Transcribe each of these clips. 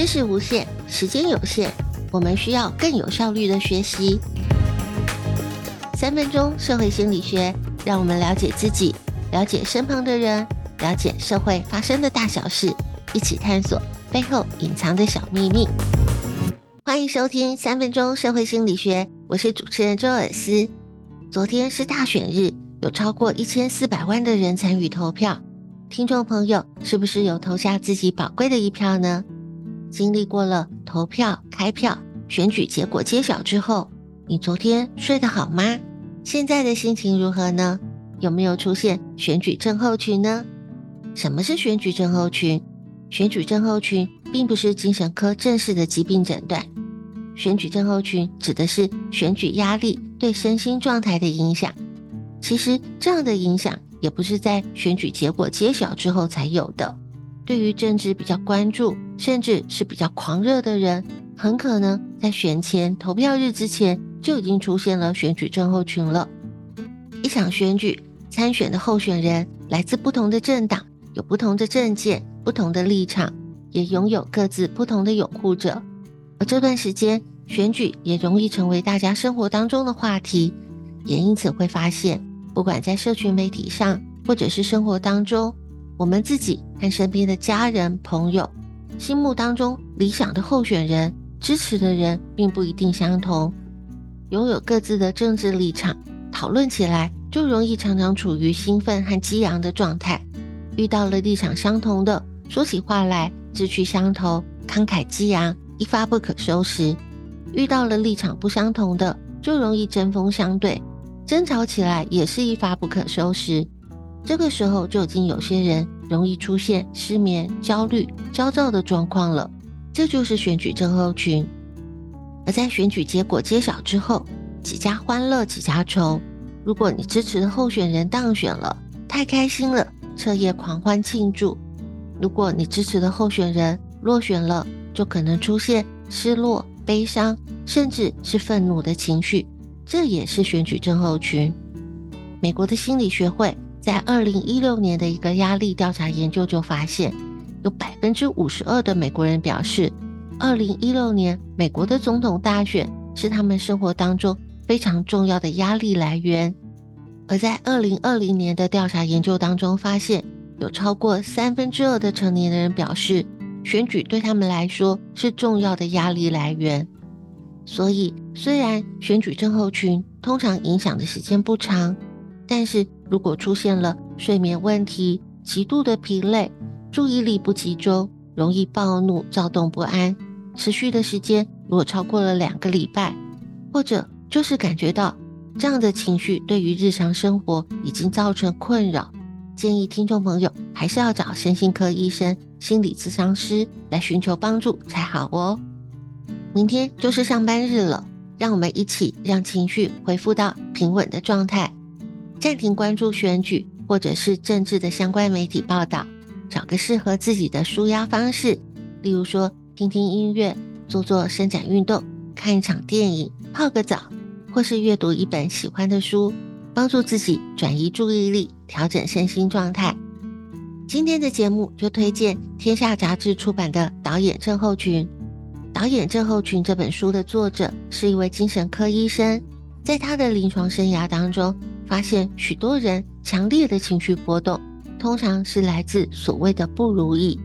知识无限，时间有限，我们需要更有效率的学习。三分钟社会心理学，让我们了解自己，了解身旁的人，了解社会发生的大小事，一起探索背后隐藏的小秘密。欢迎收听三分钟社会心理学，我是主持人周尔斯。昨天是大选日，有超过一千四百万的人参与投票。听众朋友，是不是有投下自己宝贵的一票呢？经历过了投票、开票、选举结果揭晓之后，你昨天睡得好吗？现在的心情如何呢？有没有出现选举症候群呢？什么是选举症候群？选举症候群并不是精神科正式的疾病诊断。选举症候群指的是选举压力对身心状态的影响。其实这样的影响也不是在选举结果揭晓之后才有的。对于政治比较关注，甚至是比较狂热的人，很可能在选前投票日之前就已经出现了选举症候群了。一场选举参选的候选人来自不同的政党，有不同的政见、不同的立场，也拥有各自不同的拥护者。而这段时间，选举也容易成为大家生活当中的话题，也因此会发现，不管在社群媒体上，或者是生活当中。我们自己和身边的家人、朋友，心目当中理想的候选人、支持的人，并不一定相同，拥有各自的政治立场，讨论起来就容易常常处于兴奋和激昂的状态。遇到了立场相同的，说起话来志趣相投，慷慨激昂，一发不可收拾；遇到了立场不相同的，就容易针锋相对，争吵起来也是一发不可收拾。这个时候就已经有些人容易出现失眠、焦虑、焦躁的状况了，这就是选举症候群。而在选举结果揭晓之后，几家欢乐几家愁。如果你支持的候选人当选了，太开心了，彻夜狂欢庆祝；如果你支持的候选人落选了，就可能出现失落、悲伤，甚至是愤怒的情绪。这也是选举症候群。美国的心理学会。在二零一六年的一个压力调查研究就发现，有百分之五十二的美国人表示，二零一六年美国的总统大选是他们生活当中非常重要的压力来源。而在二零二零年的调查研究当中发现，有超过三分之二的成年人表示，选举对他们来说是重要的压力来源。所以，虽然选举症候群通常影响的时间不长，但是，如果出现了睡眠问题、极度的疲累、注意力不集中、容易暴怒、躁动不安，持续的时间如果超过了两个礼拜，或者就是感觉到这样的情绪对于日常生活已经造成困扰，建议听众朋友还是要找身心科医生、心理咨商师来寻求帮助才好哦。明天就是上班日了，让我们一起让情绪恢复到平稳的状态。暂停关注选举或者是政治的相关媒体报道，找个适合自己的舒压方式，例如说听听音乐、做做伸展运动、看一场电影、泡个澡，或是阅读一本喜欢的书，帮助自己转移注意力、调整身心状态。今天的节目就推荐《天下杂志》出版的《导演症候群》。《导演症候群》这本书的作者是一位精神科医生，在他的临床生涯当中，发现许多人强烈的情绪波动，通常是来自所谓的不如意，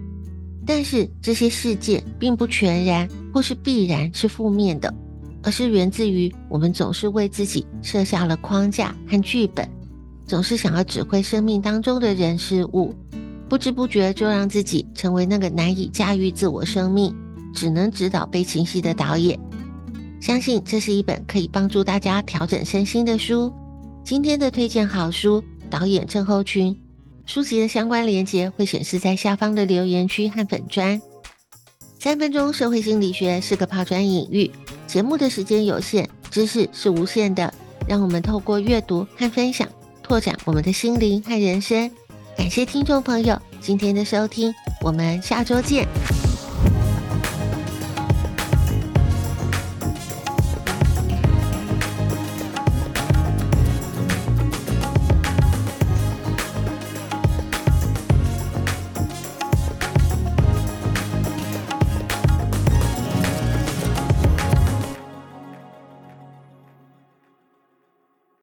但是这些事件并不全然或是必然是负面的，而是源自于我们总是为自己设下了框架和剧本，总是想要指挥生命当中的人事物，不知不觉就让自己成为那个难以驾驭自我生命，只能指导悲情戏的导演。相信这是一本可以帮助大家调整身心的书。今天的推荐好书《导演症候群》，书籍的相关链接会显示在下方的留言区和粉专。三分钟社会心理学是个抛砖引玉，节目的时间有限，知识是无限的，让我们透过阅读和分享，拓展我们的心灵和人生。感谢听众朋友今天的收听，我们下周见。